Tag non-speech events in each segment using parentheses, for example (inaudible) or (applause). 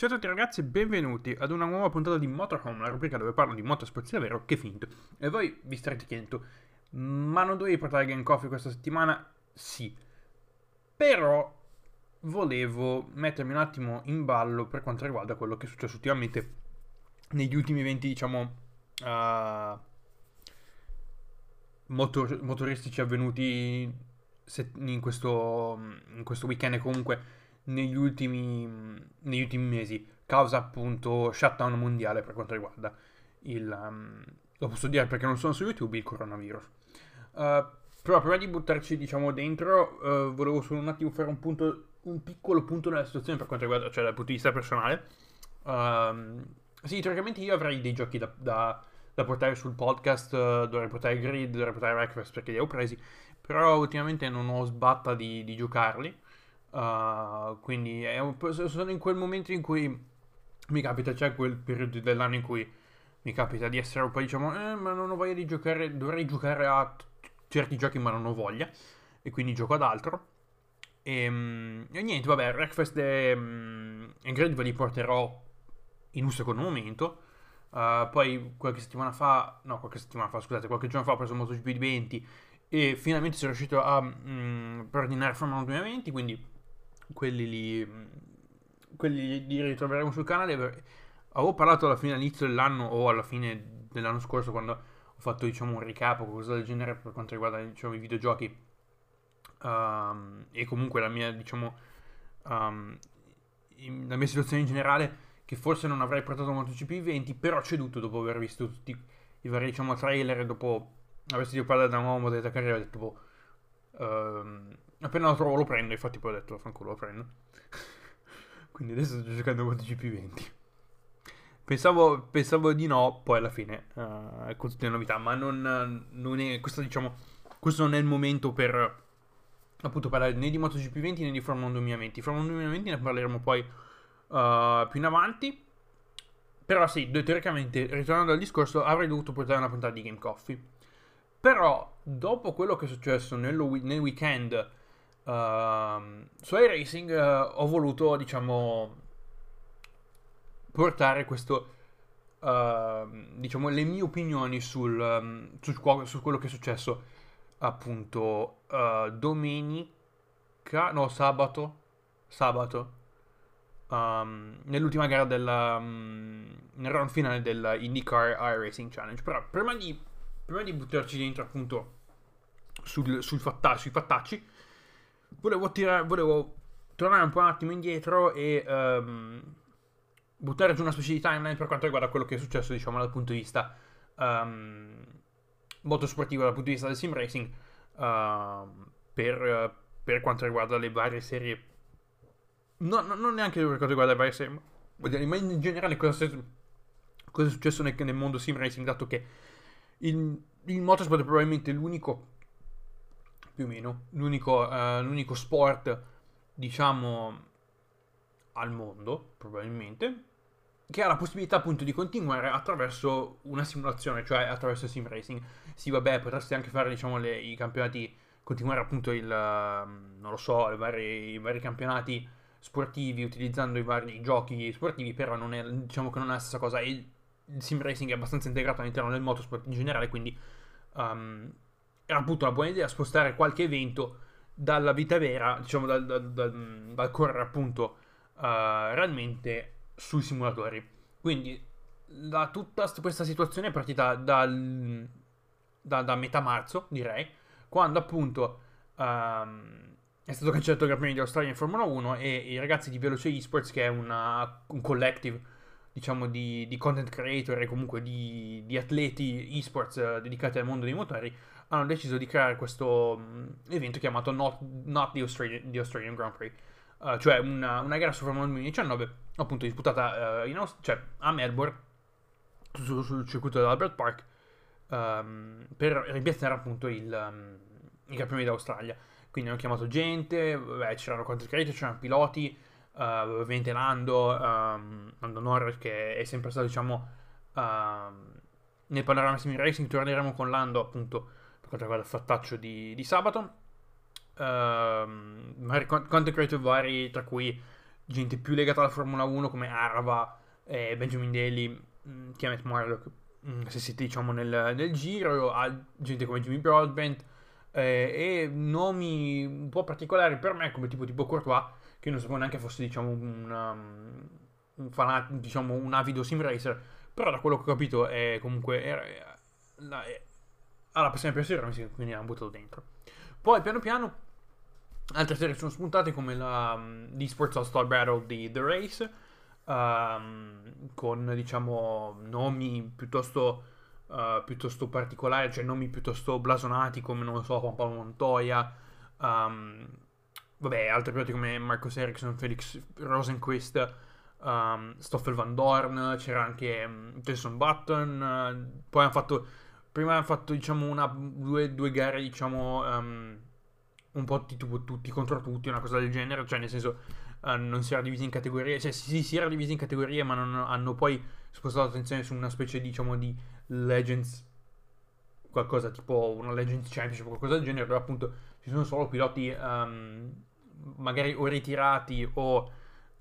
Ciao a tutti ragazzi e benvenuti ad una nuova puntata di Motorhome, la rubrica dove parlo di motorsport davvero che finto. E voi vi starete chiedendo, ma non dovevi portare Game Coffee questa settimana? Sì. Però volevo mettermi un attimo in ballo per quanto riguarda quello che è successo ultimamente negli ultimi eventi, diciamo, uh, motor- motoristici avvenuti in questo, in questo weekend comunque negli ultimi, negli ultimi mesi, causa appunto shutdown mondiale per quanto riguarda il... Um, lo posso dire perché non sono su YouTube, il coronavirus. Uh, però prima di buttarci diciamo dentro, uh, volevo solo un attimo fare un punto, un piccolo punto nella situazione per quanto riguarda, cioè dal punto di vista personale. Uh, sì, teoricamente io avrei dei giochi da, da, da portare sul podcast, uh, dovrei portare Grid, dovrei portare Breakfast perché li ho presi, però ultimamente non ho sbatta di, di giocarli. Uh, quindi un, sono in quel momento in cui mi capita, c'è quel periodo dell'anno in cui mi capita di essere un po' diciamo, eh, ma non ho voglia di giocare, dovrei giocare a certi giochi ma non ho voglia e quindi gioco ad altro. E, um, e niente, vabbè, Breakfast e, um, e Grid ve li porterò in un secondo momento. Uh, poi qualche settimana fa, no, qualche settimana fa, scusate, qualche giorno fa ho preso MotoGP 20 e finalmente sono riuscito a um, preordinare Formula 1 2020, quindi quelli lì, quelli li ritroveremo sul canale. Avevo parlato alla fine all'inizio dell'anno o alla fine dell'anno scorso quando ho fatto diciamo un recap o qualcosa del genere per quanto riguarda diciamo, i videogiochi um, e comunque la mia diciamo um, la mia situazione in generale che forse non avrei portato MotoGP 20 però ho ceduto dopo aver visto tutti i vari diciamo trailer dopo aver sentito parlare da un nuovo modello carriera ho detto boh, um, Appena lo trovo lo prendo, infatti poi ho detto, fanculo lo prendo. (laughs) Quindi adesso sto giocando con GP 20. Pensavo, pensavo, di no, poi alla fine uh, con tutte le novità, ma non, non è, questo, diciamo, questo non è il momento per appunto parlare né di MotoGP 20 né di Formula 1 2020. Formula 1 2020 ne parleremo poi uh, più in avanti. Però sì, teoricamente, ritornando al discorso, avrei dovuto portare una puntata di Game Coffee. Però, dopo quello che è successo nel, nel weekend Uh, su iRacing uh, ho voluto, diciamo, portare questo, uh, diciamo, le mie opinioni sul, um, su, su, quello che è successo appunto uh, domenica, no, sabato, sabato, um, nell'ultima gara del, um, nel round finale del IndyCar iRacing Challenge. Però prima di, prima di buttarci dentro appunto sul, sul fatta, sui fattacci, volevo, tirare, volevo tornare un po' un attimo indietro e um, buttare giù una specie di timeline per quanto riguarda quello che è successo, diciamo, dal punto di vista um, molto sportivo, dal punto di vista del sim racing, uh, per, per, quanto riguarda le varie serie. No, no, non neanche per quanto riguarda le varie serie, ma in generale cosa, cosa è successo nel, nel, mondo sim racing, dato che il, il motorsport è probabilmente l'unico più o meno, l'unico, uh, l'unico sport, diciamo, al mondo, probabilmente, che ha la possibilità appunto di continuare attraverso una simulazione, cioè attraverso il sim racing. Sì, vabbè, potresti anche fare, diciamo, le, i campionati, continuare appunto il, uh, non lo so, i vari, i vari campionati sportivi utilizzando i vari giochi sportivi, però non è, diciamo che non è la stessa cosa. Il sim racing è abbastanza integrato all'interno del motorsport in generale, quindi um, era appunto una buona idea spostare qualche evento dalla vita vera, diciamo dal, dal, dal, dal correre appunto uh, realmente sui simulatori. Quindi la, tutta questa situazione è partita dal, da, da, metà marzo, direi, quando appunto um, è stato cancellato il Gran Premio Australia in Formula 1 e i ragazzi di Veloce Esports, che è una, un collective diciamo di, di, content creator e comunque di, di atleti esports uh, dedicati al mondo dei motori, hanno deciso di creare questo um, evento chiamato Not, Not the, Australian, the, Australian, Grand Prix, uh, cioè una, una, gara su Formula 1 2019, appunto disputata uh, Aust- cioè, a Melbourne, su, sul circuito dell'Albert Park, um, per rimpiazzare appunto il, um, Gran Premio d'Australia. Quindi hanno chiamato gente, beh, c'erano content creator, c'erano piloti, uh, ovviamente Lando, um, Lando Norris che è sempre stato diciamo uh, nel panorama sim racing torneremo con Lando appunto quanto riguarda il fattaccio di, di sabato. Uh, content creator vari, tra cui gente più legata alla Formula 1 come Arava, eh, Benjamin Daly, mh, mm, Tiamat Marlock, mh, se siete diciamo nel, nel giro, gente come Jimmy Broadbent eh, e nomi un po' particolari per me come tipo tipo Courtois che non sapevo neanche fosse diciamo un, um, un, fanat- diciamo, un avido sim racer però da quello che ho capito è comunque è, è, è, ha la passione per Sir quindi l'hanno buttato dentro. Poi piano piano altre serie sono spuntate come la Sports All Star Battle di The Race um, con diciamo nomi piuttosto uh, piuttosto particolari, cioè nomi piuttosto blasonati come, non so, Juan Paolo Montoya, um, vabbè, altri piloti come Marcos Ericsson, Felix Rosenquist, um, Stoffel Van Dorn, c'era anche um, Jason Button, uh, poi hanno fatto, prima hanno fatto, diciamo, una, due, due gare, diciamo, um, un po' tipo tutti contro tutti, una cosa del genere, cioè nel senso uh, non si era divisi in categorie, cioè sì, si era divisi in categorie, ma non hanno poi spostato l'attenzione su una specie, diciamo, di Legends qualcosa tipo una Legends Championship qualcosa del genere dove appunto ci sono solo piloti um, magari o ritirati o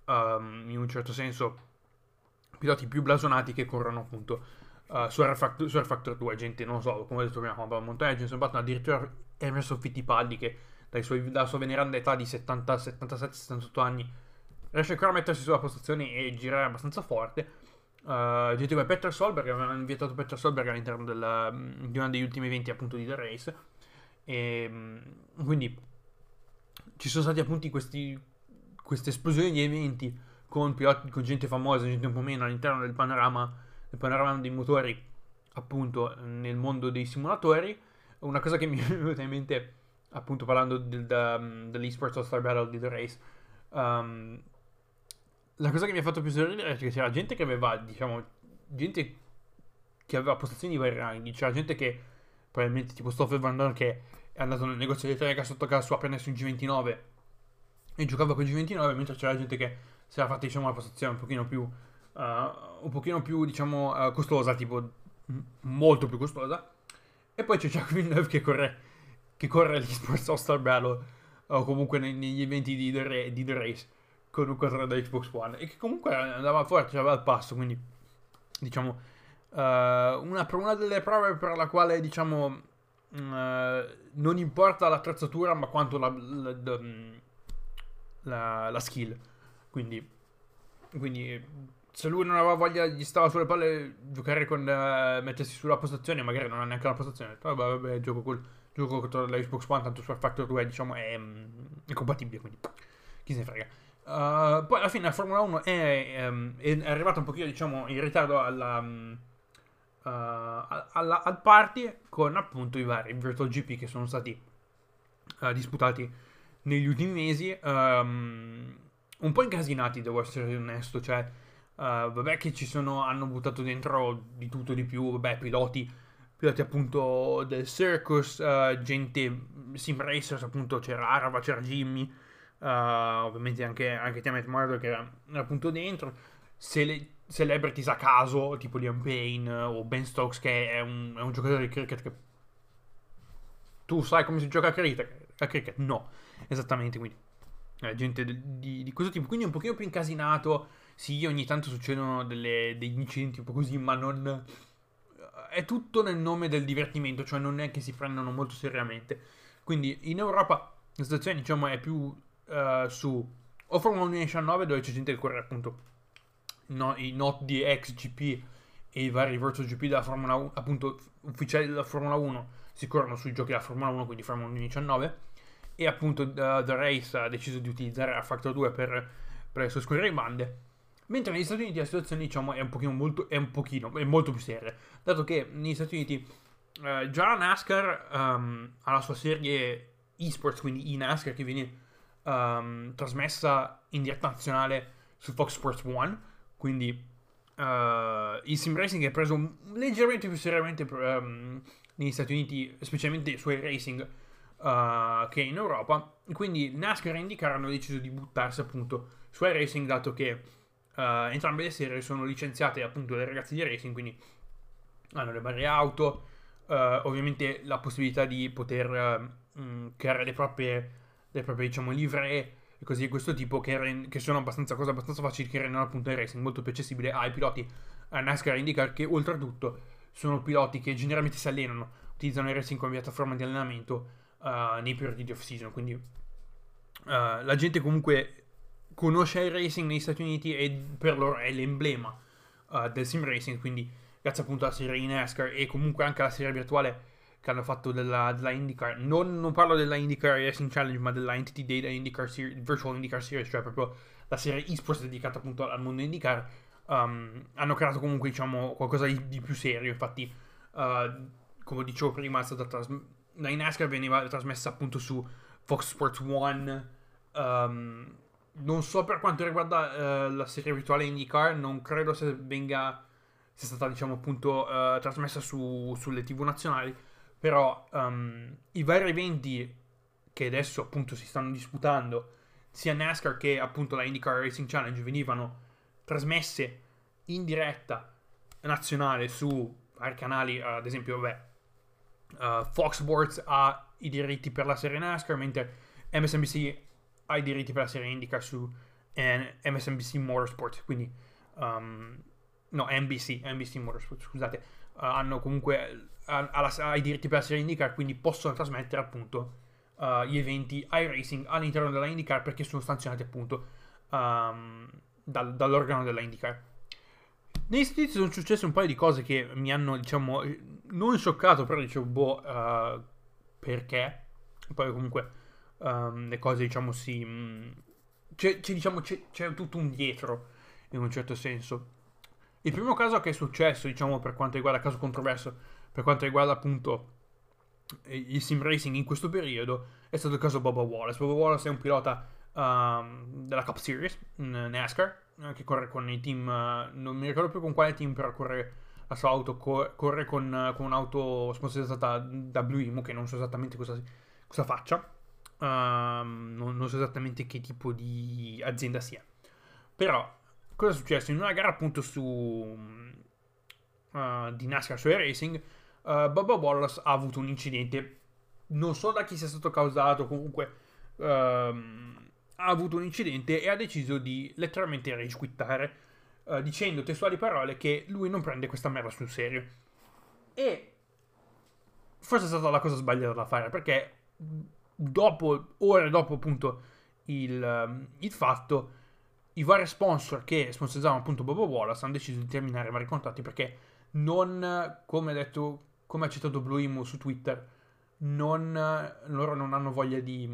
um, in un certo senso piloti più blasonati che corrono appunto uh, su, R Factor, su R Factor 2 gente non so come ho detto prima Juan Montoya Jenson Button addirittura Emerson Fittipaldi che suoi, dalla sua veneranda età di 70, 77, 78 anni riesce ancora a mettersi sulla postazione e girare abbastanza forte. Uh, gente come Peter Solberg avevano invitato Peter Solberg all'interno del, di uno degli ultimi eventi appunto di The Race. E mm, quindi ci sono stati appunto questi, queste esplosioni di eventi con, piloti, con gente famosa, gente un po' meno all'interno del panorama, del panorama dei motori appunto nel mondo dei simulatori una cosa che mi (laughs) è venuta in mente appunto parlando del, del, dell'eSports All Star Battle di The Race um, la cosa che mi ha fatto più sorridere è che c'era gente che aveva, diciamo, gente che aveva postazioni di vari ranghi. C'era gente che, probabilmente tipo Stoffel Van Dorn, che è andato nel negozio di Telega sotto casa sua appena su un G29 e giocava con G29, mentre c'era gente che si era fatta, diciamo, la postazione un pochino più, uh, un pochino più, diciamo, uh, costosa, tipo, m- molto più costosa. E poi c'è Jacques Villeneuve che corre, che corre gli Sports All-Star Battle, o comunque negli eventi di The, di The Race con un controllo da Xbox One e che comunque andava forte, aveva il passo, quindi diciamo uh, una, una, delle prove per la quale diciamo uh, non importa l'attrezzatura ma quanto la, la, la, la skill, quindi, quindi se lui non aveva voglia, gli stava sulle palle giocare con uh, mettersi sulla postazione, magari non ha neanche la postazione. Vabbè, vabbè, gioco col gioco contro la Xbox One, tanto su Factor 2, diciamo, è, è compatibile, quindi chi se ne frega. Uh, poi alla fine la Formula 1 è, um, è arrivata un pochino diciamo in ritardo alla, alla, al party con appunto i vari Virtual GP che sono stati uh, disputati negli ultimi mesi um, un po' incasinati devo essere onesto cioè vabbè che ci sono hanno buttato dentro di tutto di più vabbè piloti piloti appunto del circus gente sim racers appunto c'era Arava c'era Jimmy Uh, ovviamente anche, anche Tiamat Murdoch era, era appunto dentro. Cele- celebrities a caso, tipo Liam Payne o Ben Stokes, che è un, è un giocatore di cricket che... Tu sai come si gioca a cricket? A cricket? No, esattamente, quindi... Eh, gente di, di, questo tipo, quindi un pochino più incasinato. Sì, ogni tanto succedono delle, degli incidenti un po' così, ma non... È tutto nel nome del divertimento, cioè non è che si prendono molto seriamente. Quindi in Europa la situazione, diciamo, è più uh, su o Formula 1 19 dove c'è gente che corre appunto no, i not di XGP e i vari virtual GP della Formula 1 appunto ufficiali della Formula 1 si corrono sui giochi della Formula 1 quindi Formula 1 19 e appunto uh, The Race ha deciso di utilizzare la Factor 2 per, per le sue scorrere bande. Mentre negli Stati Uniti la situazione diciamo è un pochino molto è un pochino è molto più seria dato che negli Stati Uniti uh, già la NASCAR um, ha la sua serie esports quindi i NASCAR che viene um, trasmessa in diretta nazionale su Fox Sports 1, quindi uh, il sim racing è preso leggermente più seriamente um, negli Stati Uniti, specialmente sui racing, uh, che in Europa. Quindi NASCAR e IndyCar hanno deciso di buttarsi appunto su racing, dato che uh, entrambe le serie sono licenziate appunto dai ragazzi di racing, quindi hanno le varie auto, ovviamente la possibilità di poter creare le proprie le proprie diciamo livree e così di questo tipo che, re- che sono abbastanza cose abbastanza facili che rendono appunto il racing molto più accessibile ai piloti. A NASCAR e IndyCar che oltretutto sono piloti che generalmente si allenano, utilizzano il racing come piattaforma di allenamento uh, nei periodi di off season, quindi uh, la gente comunque conosce il racing negli Stati Uniti e per loro è l'emblema uh, del sim racing, quindi grazie appunto alla serie NASCAR e comunque anche alla serie virtuale che hanno fatto della, della IndyCar. Non, non, parlo della IndyCar Racing Challenge, ma della Entity Data IndyCar Series, Virtual IndyCar Series, cioè proprio la serie eSports dedicata appunto al mondo IndyCar. Um, hanno creato comunque, diciamo, qualcosa di, di più serio. Infatti, uh, come dicevo prima, è stata trasmessa. La NASCAR veniva trasmessa appunto su Fox Sports One. Um, non so per quanto riguarda uh, la serie virtuale IndyCar, non credo se venga sia stata diciamo appunto uh, trasmessa su, sulle tv nazionali però um, i vari eventi che adesso appunto si stanno disputando, sia NASCAR che appunto la IndyCar Racing Challenge, venivano trasmesse in diretta nazionale su vari canali, ad esempio, vabbè, uh, Fox Sports ha i diritti per la serie NASCAR, mentre MSNBC ha i diritti per la serie IndyCar su MSNBC Motorsport, quindi um, no, NBC, NBC Motorsport, scusate, hanno comunque ai diritti per la serie IndyCar, quindi possono trasmettere appunto uh, gli eventi iRacing all'interno della IndyCar perché sono sanzionati appunto um, dal, dall'organo della IndyCar. Negli Stati Uniti sono successe un paio di cose che mi hanno, diciamo, non scioccato, però dicevo, boh, uh, perché? Poi comunque um, le cose, diciamo, si... Mm, c'è, c'è, diciamo, c'è, c'è tutto un dietro, in un certo senso. Il primo caso che è successo, diciamo, per quanto riguarda caso controverso, per quanto riguarda appunto il sim racing in questo periodo, è stato il caso Boba Wallace. Boba Wallace è un pilota um, della Cup Series, NASCAR, eh, che corre con i team, uh, non mi ricordo più con quale team, però corre la sua auto, cor- corre con, con, un'auto sponsorizzata da Blue Imo, che non so esattamente cosa, cosa faccia, uh, non, non so esattamente che tipo di azienda sia. Però cosa è successo? In una gara appunto su uh, di NASCAR su Racing, uh, Bubba Wallace ha avuto un incidente, non so da chi sia stato causato, comunque uh, ha avuto un incidente e ha deciso di letteralmente risquittare, uh, dicendo testuali parole che lui non prende questa merda sul serio. E forse è stata la cosa sbagliata da fare perché dopo, ore dopo appunto il, um, il fatto i vari sponsor che sponsorizzavano appunto Bobo Wallace hanno deciso di terminare i vari contatti perché non, come ha detto, come ha citato Blue Emu su Twitter, non, loro non hanno voglia di,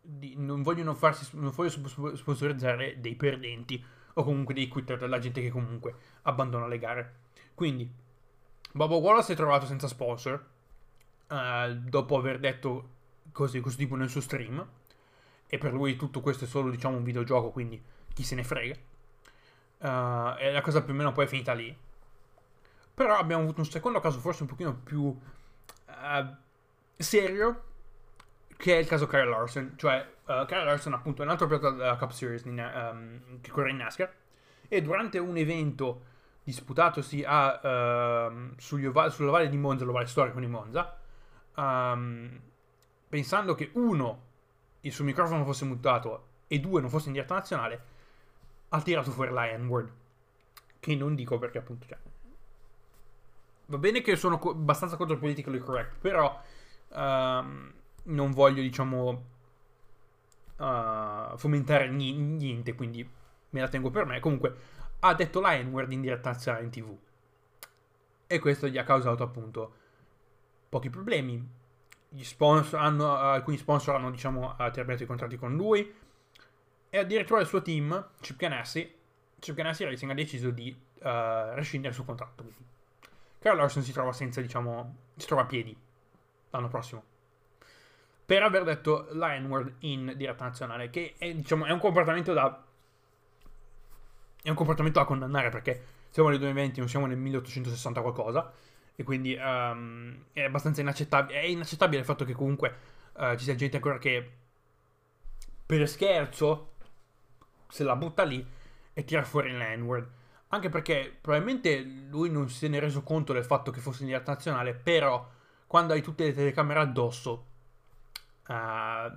di non vogliono farsi, non vogliono sponsorizzare dei perdenti o comunque dei quitter della gente che comunque abbandona le gare. Quindi, Bobo Wallace si è trovato senza sponsor uh, dopo aver detto cose di questo tipo nel suo stream e per lui tutto questo è solo diciamo un videogioco, quindi chi se ne frega. Uh, e la cosa più o meno poi è finita lì. Però abbiamo avuto un secondo caso forse un pochino più uh, serio, che è il caso Kyle Larson. Cioè, uh, Kyle Larson appunto è un altro pilota della Cup Series in, um, che corre in NASCAR, e durante un evento disputatosi a, uh, ovali, sulla valle di Monza, l'ovale storico di Monza, um, pensando che uno il suo microfono fosse mutato e due non fosse in diretta nazionale, ha tirato fuori la N-word. Che non dico perché appunto cioè, Va bene che sono co- abbastanza contro politically correct, però um, non voglio, diciamo, uh, fomentare n- niente, quindi me la tengo per me. Comunque, ha detto la N-word in diretta nazionale in tv. E questo gli ha causato appunto pochi problemi. Sponsor hanno, alcuni sponsor hanno, diciamo, terminato i contratti con lui e addirittura il suo team, Chip Ganassi, Chip Ganassi Racing ha deciso di uh, rescindere il suo contratto. Quindi. Carl Larson si trova senza, diciamo, si trova a piedi l'anno prossimo. Per aver detto la N-word in diretta nazionale, che è, diciamo, è un comportamento da... È un comportamento da condannare perché siamo nel 2020, non siamo nel 1860 qualcosa. E quindi um, è abbastanza inaccettabile. È inaccettabile il fatto che comunque uh, ci sia gente ancora che per scherzo se la butta lì e tira fuori l'N-word. Anche perché probabilmente lui non si è reso conto del fatto che fosse in diretta nazionale, però quando hai tutte le telecamere addosso, uh,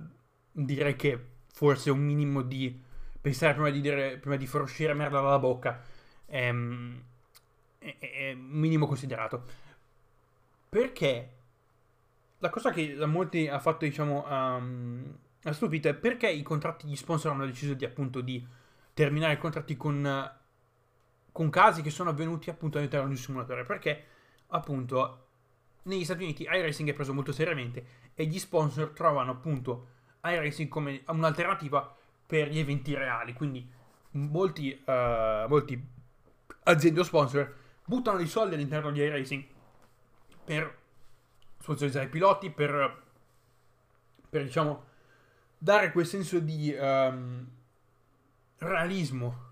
direi che forse un minimo di pensare prima di, dire, prima di far uscire merda dalla bocca è, è, è un minimo considerato. Perché la cosa che da molti ha fatto, diciamo, um, ha stupito è perché i contratti di sponsor hanno deciso di appunto di terminare i contratti con, con casi che sono avvenuti appunto all'interno di un simulatore. Perché appunto negli Stati Uniti iRacing è preso molto seriamente e gli sponsor trovano appunto iRacing come un'alternativa per gli eventi reali. Quindi molti, uh, molti aziende o sponsor buttano dei soldi all'interno di iRacing per sponsorizzare i piloti, per, per diciamo dare quel senso di um, realismo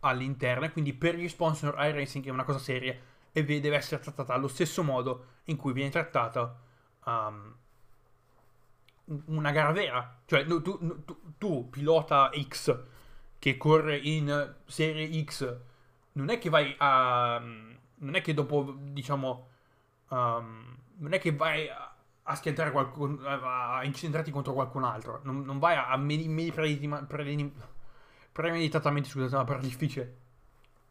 all'interno. E quindi per gli sponsor iRacing è una cosa seria e deve essere trattata allo stesso modo in cui viene trattata um, una gara vera. Cioè, tu, tu, tu, pilota X che corre in serie X, non è che vai a. Non è che dopo, diciamo. Um, non è che vai a, schiantare qualcuno. a incentrarti contro qualcun altro. Non, non vai a, a premeditatamente, scusate, ma per difficile.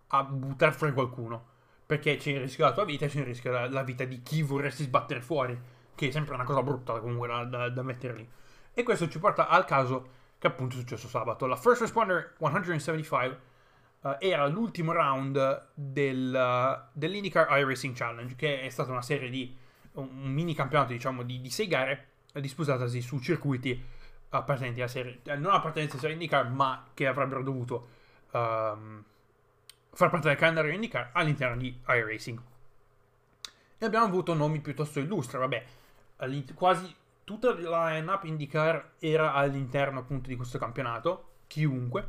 A buttare fuori qualcuno. Perché c'è il rischio della tua vita e c'è il rischio della, della vita di chi vorresti sbattere fuori che è sempre una cosa brutta comunque da, da, da mettere lì. E questo ci porta al caso che appunto è successo sabato. La First Responder 175 uh, era l'ultimo round del, uh, dell'IndyCar iRacing Challenge, che è stata una serie di un, mini campionato, diciamo, di, di sei gare disputatasi su circuiti appartenenti alla serie, eh, non appartenenti alla serie IndyCar, ma che avrebbero dovuto um, far parte del calendario IndyCar all'interno di iRacing. E abbiamo avuto nomi piuttosto illustri, vabbè, quasi tutta la line-up IndyCar era all'interno appunto di questo campionato, chiunque,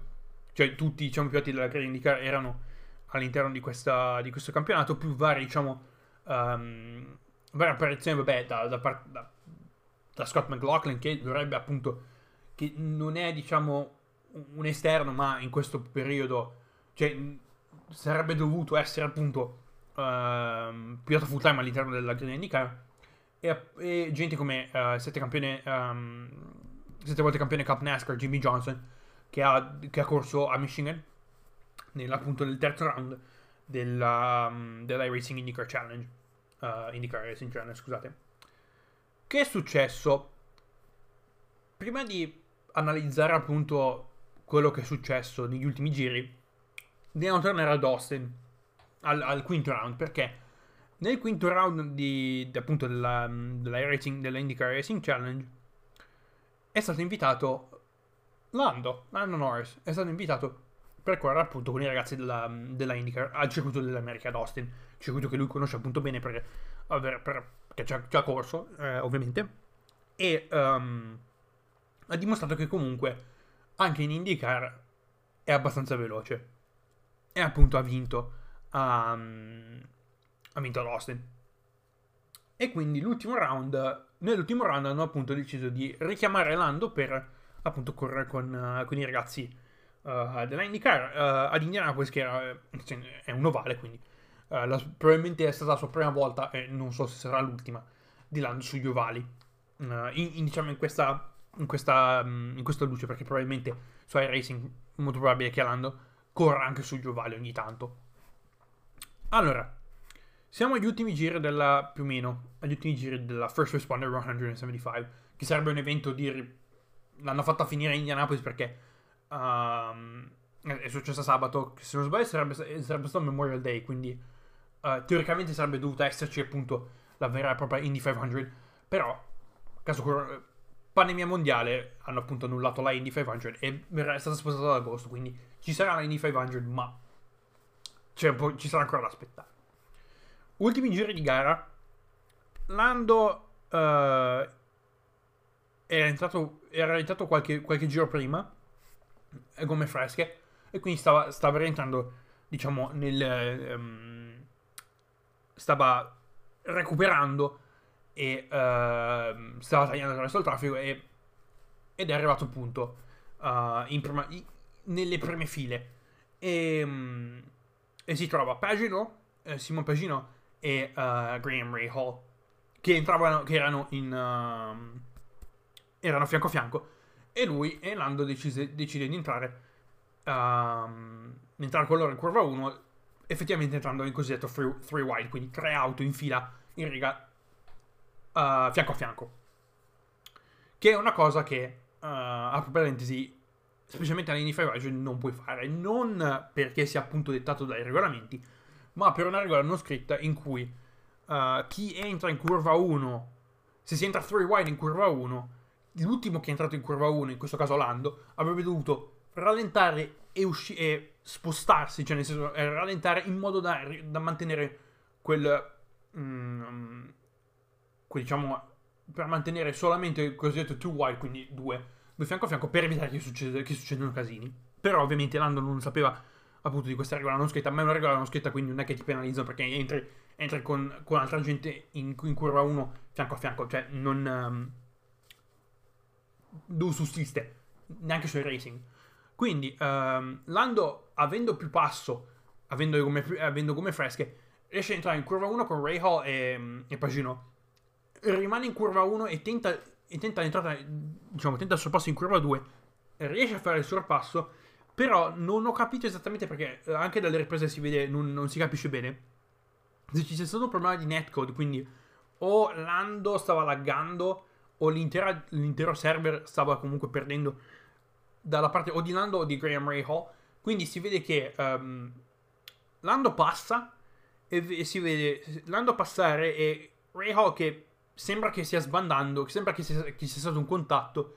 cioè tutti diciamo, i piloti della IndyCar erano all'interno di, questa, di, questo campionato, più vari diciamo um, varie apparizioni, vabbè, da, da, da, da, Scott McLaughlin che dovrebbe appunto, che non è diciamo un esterno, ma in questo periodo, cioè sarebbe dovuto essere appunto uh, pilota full time all'interno della gara IndyCar e, e gente come uh, sette, campione, um, sette volte campione Cup NASCAR Jimmy Johnson che ha, che ha corso a Michigan nel, appunto nel terzo round della, um, dell'iRacing IndyCar Challenge uh, IndyCar Racing Challenge scusate. Che è successo? Prima di analizzare appunto quello che è successo negli ultimi giri dobbiamo tornare ad Austin al, al quinto round perché nel quinto round di, di appunto della, della, racing, della IndyCar Racing Challenge è stato invitato Lando, Lando Norris, è stato invitato per correre appunto con i ragazzi della, della IndyCar al circuito dell'America ad Austin, circuito che lui conosce appunto bene perché, per, perché ci, ha, ha corso, eh, ovviamente, e um, ha dimostrato che comunque anche in IndyCar è abbastanza veloce e appunto ha vinto um, ha vinto l'Austin. E quindi l'ultimo round, nell'ultimo round hanno appunto deciso di richiamare Lando per appunto correre con, uh, con i ragazzi uh, della IndyCar. Uh, ad Indianapolis che era, cioè, è un ovale quindi la, probabilmente è stata la sua prima volta e non so se sarà l'ultima di Lando sugli ovali. In, in, diciamo in questa, in, questa, um, in questa luce perché probabilmente su iRacing molto probabile che Lando corra anche sugli ovali ogni tanto. Allora siamo agli ultimi giri della, più o meno, agli ultimi giri della First Responder 175, che sarebbe un evento di... L'hanno fatta finire in Indianapolis perché um, è successo sabato, se non sbaglio sarebbe, sarebbe stato Memorial Day, quindi uh, teoricamente sarebbe dovuta esserci appunto la vera e propria Indy 500, però, caso pandemia mondiale, hanno appunto annullato la Indy 500 e è stata spostata ad agosto, quindi ci sarà la Indy 500, ma ci sarà ancora da aspettare. Ultimi giri di gara. Lando uh, era entrato, era entrato qualche, qualche giro prima, gomme fresche, e quindi stava, stava rientrando, diciamo, nel... Um, stava recuperando e uh, stava tagliando attraverso il traffico e, ed è arrivato appunto uh, prima, in, nelle prime file. E, um, e si trova Pagino, eh, Simon Pagino e uh, Graham Rahal che entravano, che erano in uh, erano fianco a fianco e lui e Lando decise, decide di entrare, um, entrare con loro in curva 1, effettivamente entrando in cosiddetto 3 wide, quindi tre auto in fila in riga uh, fianco a fianco. Che è una cosa che, uh, apro parentesi, specialmente all'Indy 500 non puoi fare, non perché sia appunto dettato dai regolamenti, ma per una regola non scritta in cui uh, chi entra in curva 1, se si entra 3 wide in curva 1, l'ultimo che è entrato in curva 1, in questo caso Lando, avrebbe dovuto rallentare e, usci- e spostarsi, cioè nel senso eh, rallentare in modo da, da mantenere quel, mm, quel, diciamo, per mantenere solamente il cosiddetto two wide, quindi due, due fianco a fianco, per evitare che, succeda, che succedano casini. Però ovviamente Lando non sapeva appunto di questa regola non scritta, ma è una regola non scritta, quindi non è che ti penalizzano perché entri, entri con, con, altra gente in, in, curva 1 fianco a fianco, cioè non... Um, non sussiste, neanche sui racing. Quindi um, Lando, avendo più passo, avendo gomme, avendo gomme fresche, riesce ad entrare in curva 1 con Rahal e, e Pagino. Rimane in curva 1 e tenta, e tenta l'entrata, diciamo, tenta il sorpasso in curva 2. Riesce a fare il sorpasso, però non ho capito esattamente perché, eh, anche dalle riprese si vede, non, non si capisce bene. Se ci sia stato un problema di netcode, quindi o Lando stava laggando o l'intero server stava comunque perdendo dalla parte o di Lando o di Graham Rahal. Quindi si vede che um, Lando passa e, e, si vede Lando passare e Rahal che sembra che stia sbandando, sembra che sia, che sia stato un contatto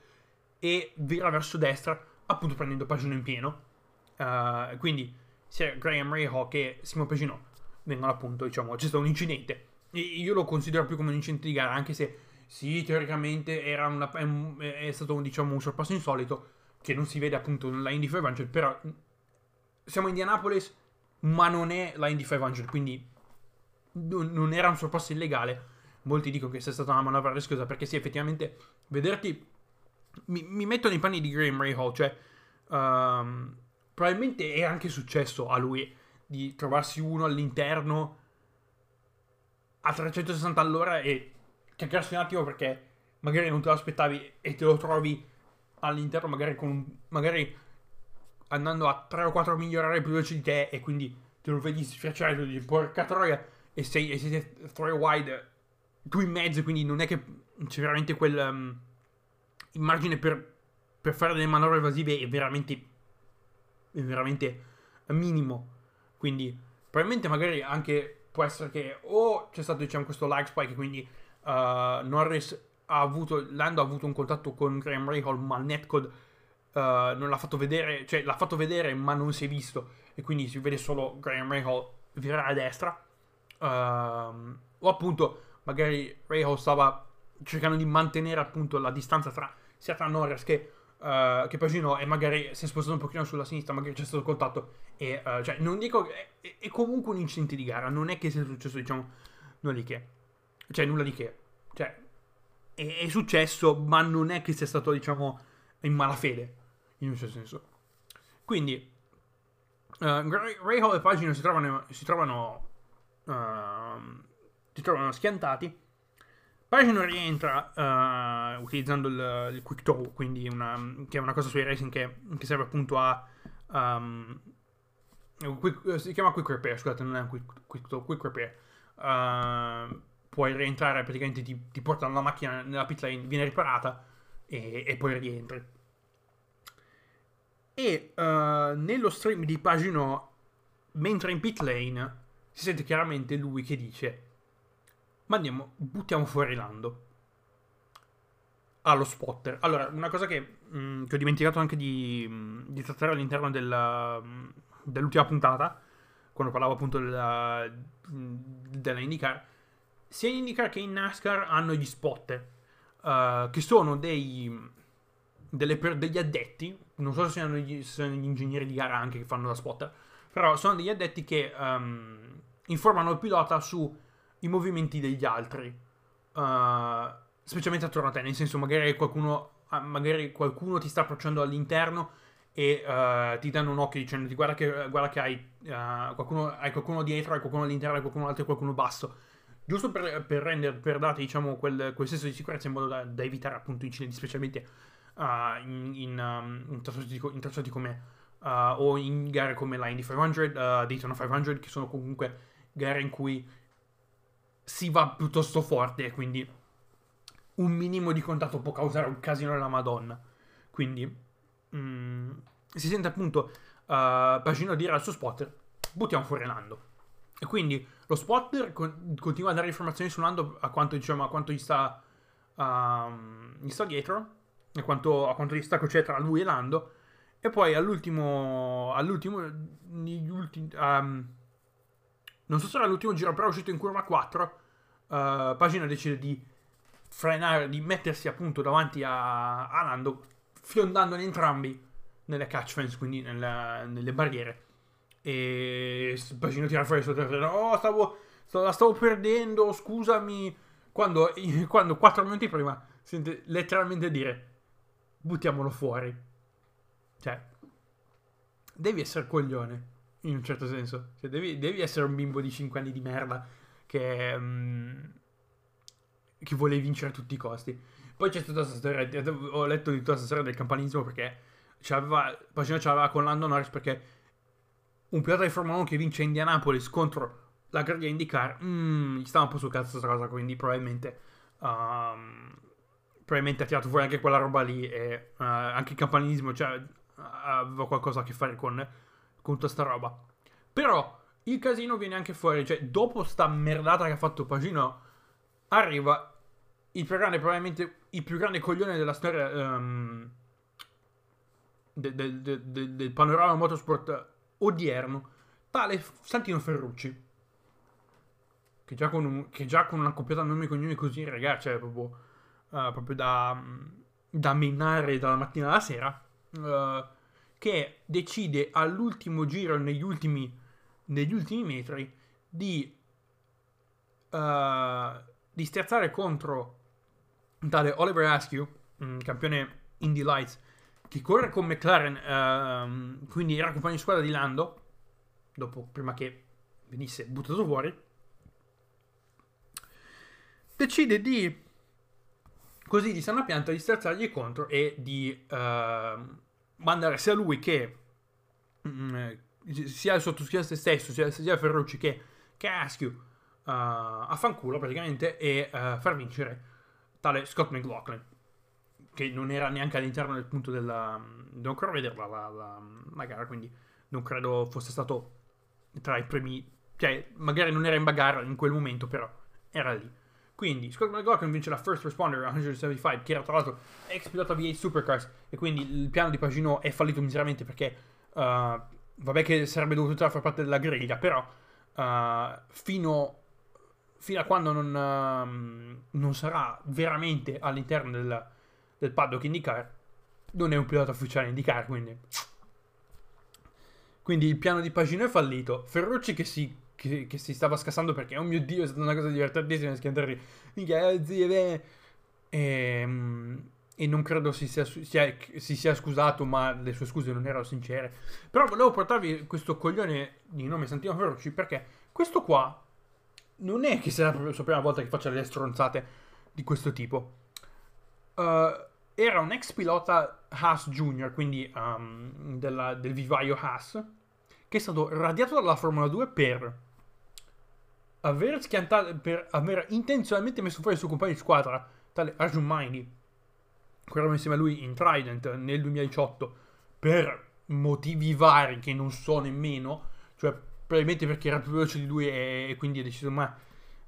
e vira verso destra, appunto prendendo Pagino in pieno. Uh, quindi sia Graham Rahal che Simon Pagino vengono appunto, diciamo, c'è stato un incidente. E io lo considero più come un incidente di gara, anche se sì, teoricamente era una, è, è stato diciamo, un sorpasso insolito che non si vede appunto nella Indy 500, però siamo in Indianapolis, ma non è la Indy 500, quindi non era un sorpasso illegale. Molti dicono che sia stata una manovra rischiosa perché sì, effettivamente vederti mi, mi metto nei panni di Graham Rahal, cioè um, probabilmente è anche successo a lui di trovarsi uno all'interno a 360 all'ora e caccarsi un attimo perché magari non te lo aspettavi e te lo trovi all'interno magari con magari andando a 3 o 4 migliorare più veloce di te e quindi te lo vedi sfrecciare e dici porca troia e, sei, e siete 3 wide tu in mezzo quindi non è che c'è veramente quel um, margine per, per, fare delle manovre evasive è veramente è veramente minimo. Quindi probabilmente magari anche può essere che o c'è stato diciamo questo lag spike quindi uh, Norris ha avuto, Lando ha avuto un contatto con Graham Rahal, ma il netcode uh, non l'ha fatto vedere, cioè l'ha fatto vedere ma non si è visto e quindi si vede solo Graham Rahal virare a destra. Uh, o appunto magari Rahal stava cercando di mantenere appunto la distanza tra sia tra Norris che, uh, che Pagino e magari si è spostato un pochino sulla sinistra, magari c'è stato contatto e cioè non dico è, è, comunque un incidente di gara, non è che sia successo diciamo nulla di che. Cioè nulla di che. Cioè è, è, successo, ma non è che sia stato, diciamo, in malafede, in un certo senso. Quindi, uh, Ray Hall e Pagino si trovano, si trovano, uh, si trovano schiantati. Pagino rientra uh, utilizzando il, il, Quick Tow, quindi una, che è una cosa sui racing che, che serve appunto a... Um, quick, si chiama Quick Repair, scusate, non è un Quick, quick Quick Repair. Uh, puoi rientrare, praticamente ti, ti portano la macchina nella pit lane, viene riparata e, e poi rientri. E uh, nello stream di Pagino, mentre in pit lane, si sente chiaramente lui che dice: Ma andiamo, buttiamo fuori Lando. Allo spotter. Allora, una cosa che, mh, mm, che ho dimenticato anche di, di trattare all'interno della, dell'ultima puntata, quando parlavo appunto della, della IndyCar, sia in IndyCar che in NASCAR hanno gli spotter, uh, che sono dei, delle, degli addetti, non so se siano gli, se sono gli ingegneri di gara anche che fanno da spotter, però sono degli addetti che um, informano il pilota sui movimenti degli altri, uh, specialmente attorno a te, nel senso magari qualcuno, ah, magari qualcuno ti sta approcciando all'interno e uh, ti danno un occhio dicendo guarda che, guarda che hai, qualcuno, hai qualcuno dietro, hai qualcuno all'interno, hai qualcuno alto e qualcuno basso giusto per, per rendere, per dare diciamo quel, quel senso di sicurezza in modo da, da evitare appunto incidenti, specialmente uh, in, in, um, in, tracciati, come uh, o in gare come la Indy 500, uh, Daytona 500, che sono comunque gare in cui si va piuttosto forte, quindi un minimo di contatto può causare un casino della Madonna. Quindi mm, si sente appunto uh, Pagino dire al suo spotter, buttiamo fuori Lando. E quindi lo spotter con- continua a dare informazioni su Lando a quanto, diciamo, a quanto gli sta, uh, gli sta dietro, a quanto, a quanto distacco c'è tra lui e Lando. E poi all'ultimo, all'ultimo, ultimi, um, non so se era l'ultimo giro, però è uscito in curva 4, uh, Pagina decide di frenare, di mettersi appunto davanti a, a Lando, fiondandoli entrambi nelle catch fence, quindi nella, nelle barriere. E Pagino tira fuori il suo terreno, oh stavo, la stavo perdendo, scusami. Quando, (laughs) quando 4 minuti prima sente letteralmente dire, buttiamolo fuori. Cioè, devi essere coglione in un certo senso. Cioè, devi, devi, essere un bimbo di 5 anni di merda che, um, che vuole vincere a tutti i costi. Poi c'è tutta questa storia, ho letto di tutta questa storia del campanismo perché c'aveva, ce l'aveva con Lando Norris perché un pilota di Formula 1 che vince Indianapolis contro la griglia IndyCar, mm, gli stava un po' sul cazzo questa cosa, quindi probabilmente... Um, probabilmente ha tirato fuori anche quella roba lì e uh, anche il campanilismo cioè, aveva qualcosa a che fare con con tutta sta roba. Però il casino viene anche fuori, cioè dopo sta merdata che ha fatto Pagino, arriva il più grande, probabilmente il più grande coglione della storia um, del, del, del, del panorama motorsport odierno, tale Santino Ferrucci. Che già con, un, che già con una coppiata nomi e cognomi così, ragazzi, cioè proprio, uh, proprio da, da menare dalla mattina alla sera. Uh, che decide all'ultimo giro, negli ultimi, negli ultimi metri, di, uh, di sterzare contro tale Oliver Askew, campione Indy Lights, che corre con McLaren, uh, quindi era compagno di squadra di Lando, dopo, prima che venisse buttato fuori, decide di, così di sana pianta, di sterzargli contro e di... Uh, mandare sia lui che mm, eh, sia il sottoscritto stesso, sia, sia Ferrucci che, che uh, a fanculo praticamente e uh, far vincere tale Scott McLaughlin che non era neanche all'interno del punto della devo ancora vederla la, la, la, gara quindi non credo fosse stato tra i primi cioè magari non era in bagarre in quel momento però era lì. Quindi Scott McLaughlin vince la First Responder 175, che era tra l'altro ex pilota V8 Supercars, e quindi il piano di Pagino è fallito miseramente perché, uh, vabbè che sarebbe dovuto far parte della griglia, però uh, fino, fino, a quando non, uh, non, sarà veramente all'interno del, del paddock IndyCar, non è un pilota ufficiale IndyCar, quindi... Quindi il piano di Pagino è fallito. Ferrucci che si che, che, si stava scassando perché, oh mio dio, è stata una cosa divertentissima schiantarli. Minchia, eh, zia, beh. E, ehm, e non credo si sia, sia, si sia, scusato, ma le sue scuse non erano sincere. Però volevo portarvi questo coglione di nome Santino Ferrucci perché questo qua non è che sia la sua prima volta che faccia delle stronzate di questo tipo. Uh, era un ex pilota Haas Junior, quindi um, della, del vivaio Haas, che è stato radiato dalla Formula 2 per aver schiantato, per aver intenzionalmente messo fuori il suo compagno di squadra, tale Arjun Maini, correva insieme a lui in Trident nel 2018, per motivi vari che non so nemmeno, cioè probabilmente perché era più veloce di lui e, e quindi ha deciso ma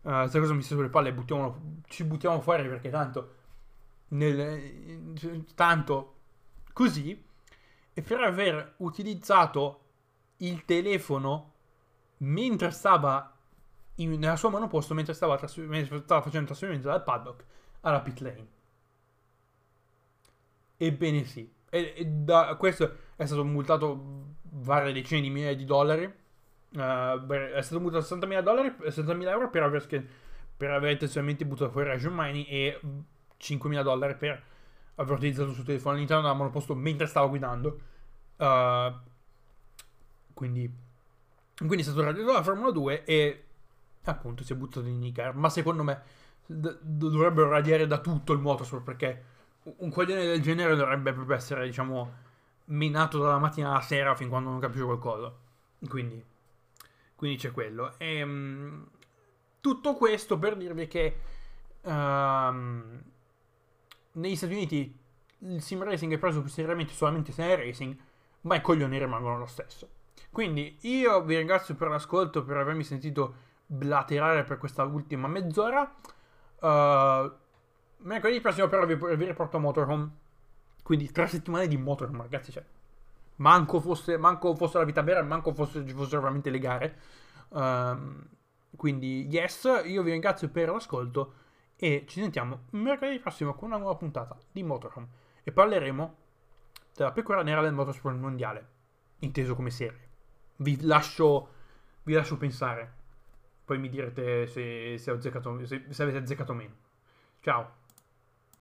uh, questa cosa mi sta sulle palle, buttiamo, ci buttiamo fuori perché tanto, nel, tanto così, e per aver utilizzato il telefono mentre stava in, nella sua mano posto mentre stava, trasfer- mentre stava facendo trasferimento dal paddock alla pit lane. Ebbene sì, e, e da, questo è stato multato varie decine di migliaia di dollari. Uh, è stato multato 60.000 dollari, 60.000 euro per aver, per aver intenzionalmente buttato fuori Rajon Mini e 5.000 dollari per aver utilizzato il suo telefono all'interno della monoposto mentre stava guidando. Uh, quindi, quindi è stato radiato dalla Formula 2 e appunto si è buttato in IndyCar. Ma secondo me d- dovrebbero radiare da tutto il motorsport perché un coglione del genere dovrebbe proprio essere, diciamo, minato dalla mattina alla sera fin quando non capisce qualcosa. Quindi, quindi c'è quello. E, um, tutto questo per dirvi che um, negli Stati Uniti il sim racing è preso più seriamente solamente se è racing, ma i coglioni rimangono lo stesso. Quindi io vi ringrazio per l'ascolto, per avermi sentito blaterare per questa ultima mezz'ora. Uh, mercoledì prossimo però vi, vi riporto Motorhome. Quindi tre settimane di Motorhome, ragazzi. Cioè, manco, fosse, manco fosse la vita vera, manco fosse, ci fossero veramente le gare. Um, quindi, yes, io vi ringrazio per l'ascolto e ci sentiamo mercoledì prossimo con una nuova puntata di Motorhome. E parleremo della pecora nera del motorsport mondiale, inteso come serie. Vi lascio, vi lascio pensare. Poi mi direte se, se, azzeccato, se, se avete azzeccato meno. Ciao.